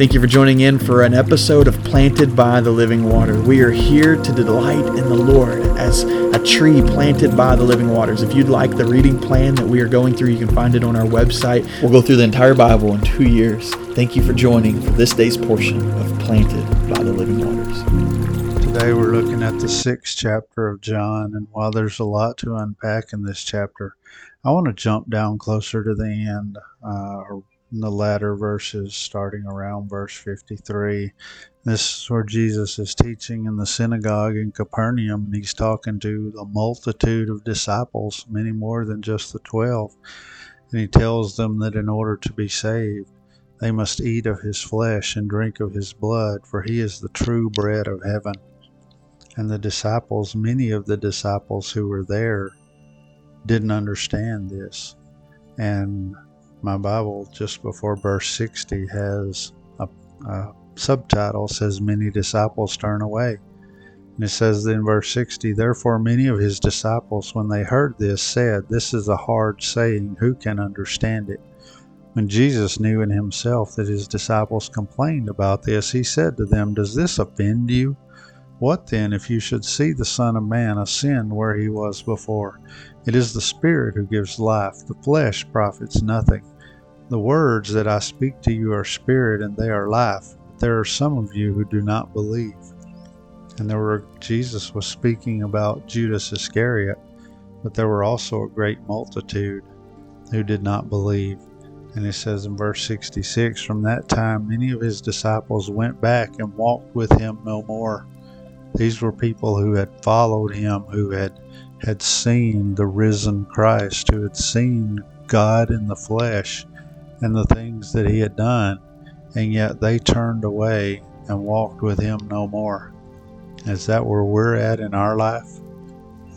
Thank you for joining in for an episode of Planted by the Living Water. We are here to delight in the Lord as a tree planted by the living waters. If you'd like the reading plan that we are going through, you can find it on our website. We'll go through the entire Bible in two years. Thank you for joining for this day's portion of Planted by the Living Waters. Today we're looking at the sixth chapter of John, and while there's a lot to unpack in this chapter, I want to jump down closer to the end, uh, in the latter verses, starting around verse 53. This is where Jesus is teaching in the synagogue in Capernaum, and he's talking to the multitude of disciples, many more than just the twelve. And he tells them that in order to be saved, they must eat of his flesh and drink of his blood, for he is the true bread of heaven. And the disciples, many of the disciples who were there, didn't understand this. And my Bible, just before verse 60, has a, a subtitle says, Many disciples turn away. And it says in verse 60, Therefore many of his disciples, when they heard this, said, This is a hard saying, who can understand it? When Jesus knew in himself that his disciples complained about this, he said to them, Does this offend you? What then if you should see the Son of Man ascend where he was before? It is the Spirit who gives life, the flesh profits nothing. The words that I speak to you are spirit and they are life. There are some of you who do not believe. And there were Jesus was speaking about Judas Iscariot, but there were also a great multitude who did not believe. And he says in verse 66 From that time, many of his disciples went back and walked with him no more. These were people who had followed him, who had, had seen the risen Christ, who had seen God in the flesh, and the things that he had done, and yet they turned away and walked with him no more. Is that where we're at in our life?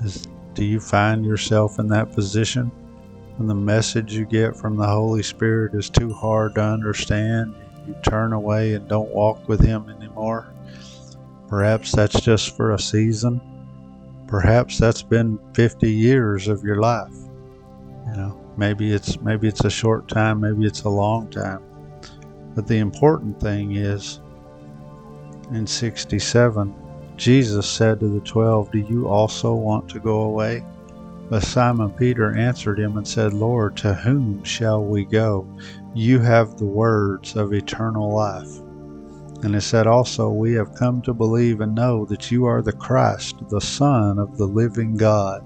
Is, do you find yourself in that position when the message you get from the Holy Spirit is too hard to understand? You turn away and don't walk with him anymore? Perhaps that's just for a season. Perhaps that's been 50 years of your life. You know, Maybe it's maybe it's a short time, maybe it's a long time. But the important thing is in 67, Jesus said to the 12, Do you also want to go away? But Simon Peter answered him and said, Lord, to whom shall we go? You have the words of eternal life. And he said also, We have come to believe and know that you are the Christ, the Son of the living God.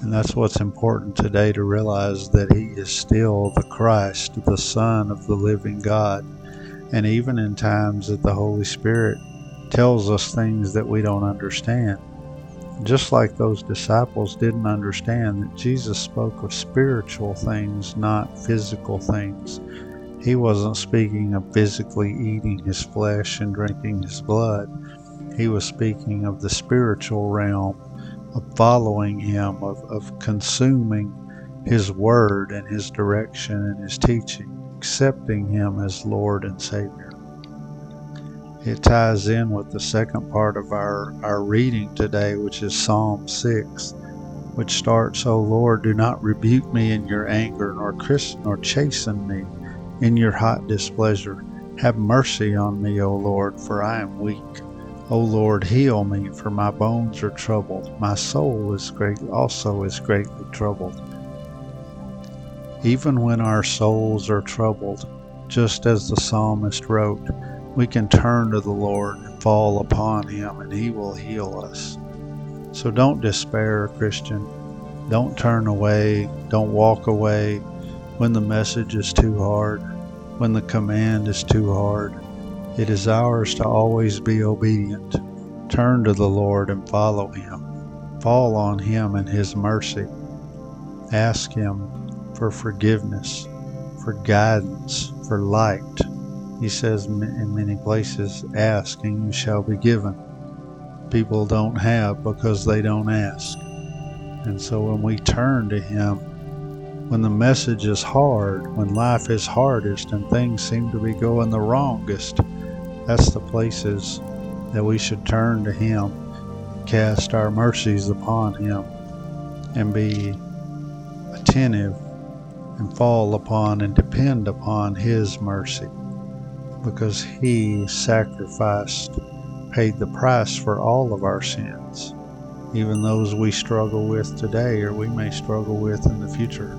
And that's what's important today to realize that He is still the Christ, the Son of the living God. And even in times that the Holy Spirit tells us things that we don't understand, just like those disciples didn't understand that Jesus spoke of spiritual things, not physical things. He wasn't speaking of physically eating his flesh and drinking his blood. He was speaking of the spiritual realm of following Him, of, of consuming His Word and His direction and His teaching, accepting Him as Lord and Savior. It ties in with the second part of our, our reading today, which is Psalm 6, which starts, O Lord, do not rebuke me in your anger, nor, nor chasten me in your hot displeasure. Have mercy on me, O Lord, for I am weak. O Lord, heal me, for my bones are troubled. My soul is great, also is greatly troubled. Even when our souls are troubled, just as the psalmist wrote, we can turn to the Lord and fall upon Him, and He will heal us. So don't despair, Christian. Don't turn away. Don't walk away when the message is too hard, when the command is too hard. It is ours to always be obedient. Turn to the Lord and follow Him. Fall on Him and His mercy. Ask Him for forgiveness, for guidance, for light. He says in many places, Ask and you shall be given. People don't have because they don't ask. And so when we turn to Him, when the message is hard, when life is hardest and things seem to be going the wrongest, that's the places that we should turn to Him, cast our mercies upon Him, and be attentive and fall upon and depend upon His mercy. because he sacrificed, paid the price for all of our sins, even those we struggle with today or we may struggle with in the future,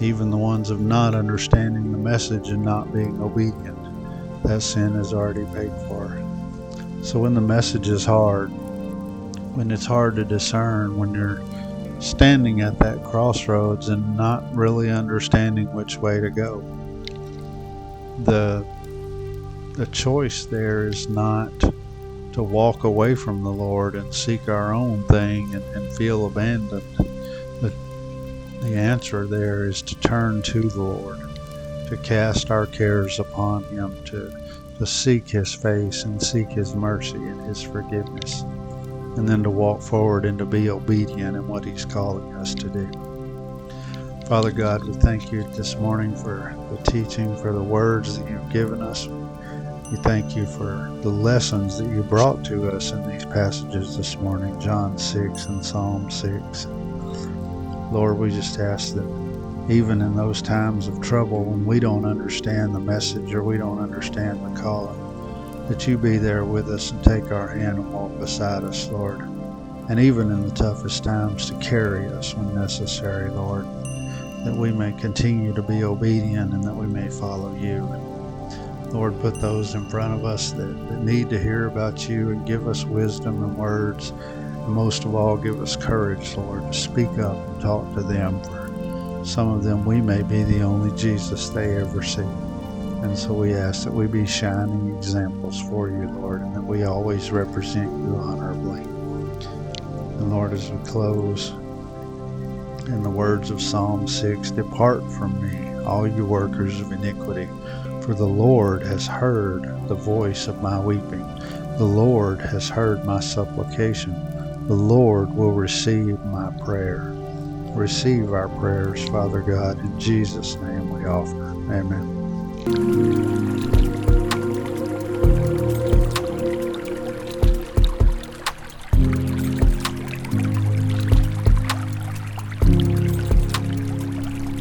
even the ones of not understanding the message and not being obedient. That sin is already paid for. So when the message is hard, when it's hard to discern, when you're standing at that crossroads and not really understanding which way to go, the the choice there is not to walk away from the Lord and seek our own thing and, and feel abandoned. The, the answer there is to turn to the Lord, to cast our cares upon Him, to, to seek His face and seek His mercy and His forgiveness, and then to walk forward and to be obedient in what He's calling us to do. Father God, we thank you this morning for the teaching, for the words that you've given us. We thank you for the lessons that you brought to us in these passages this morning, John 6 and Psalm 6. Lord, we just ask that even in those times of trouble when we don't understand the message or we don't understand the calling, that you be there with us and take our hand and walk beside us, Lord. And even in the toughest times, to carry us when necessary, Lord, that we may continue to be obedient and that we may follow you. Lord, put those in front of us that, that need to hear about you and give us wisdom and words. Most of all, give us courage, Lord, to speak up and talk to them. For some of them, we may be the only Jesus they ever see. And so we ask that we be shining examples for you, Lord, and that we always represent you honorably. And Lord, as we close, in the words of Psalm 6 Depart from me, all you workers of iniquity for the Lord has heard the voice of my weeping. The Lord has heard my supplication. The Lord will receive my prayer. Receive our prayers, Father God. In Jesus' name we offer. Amen.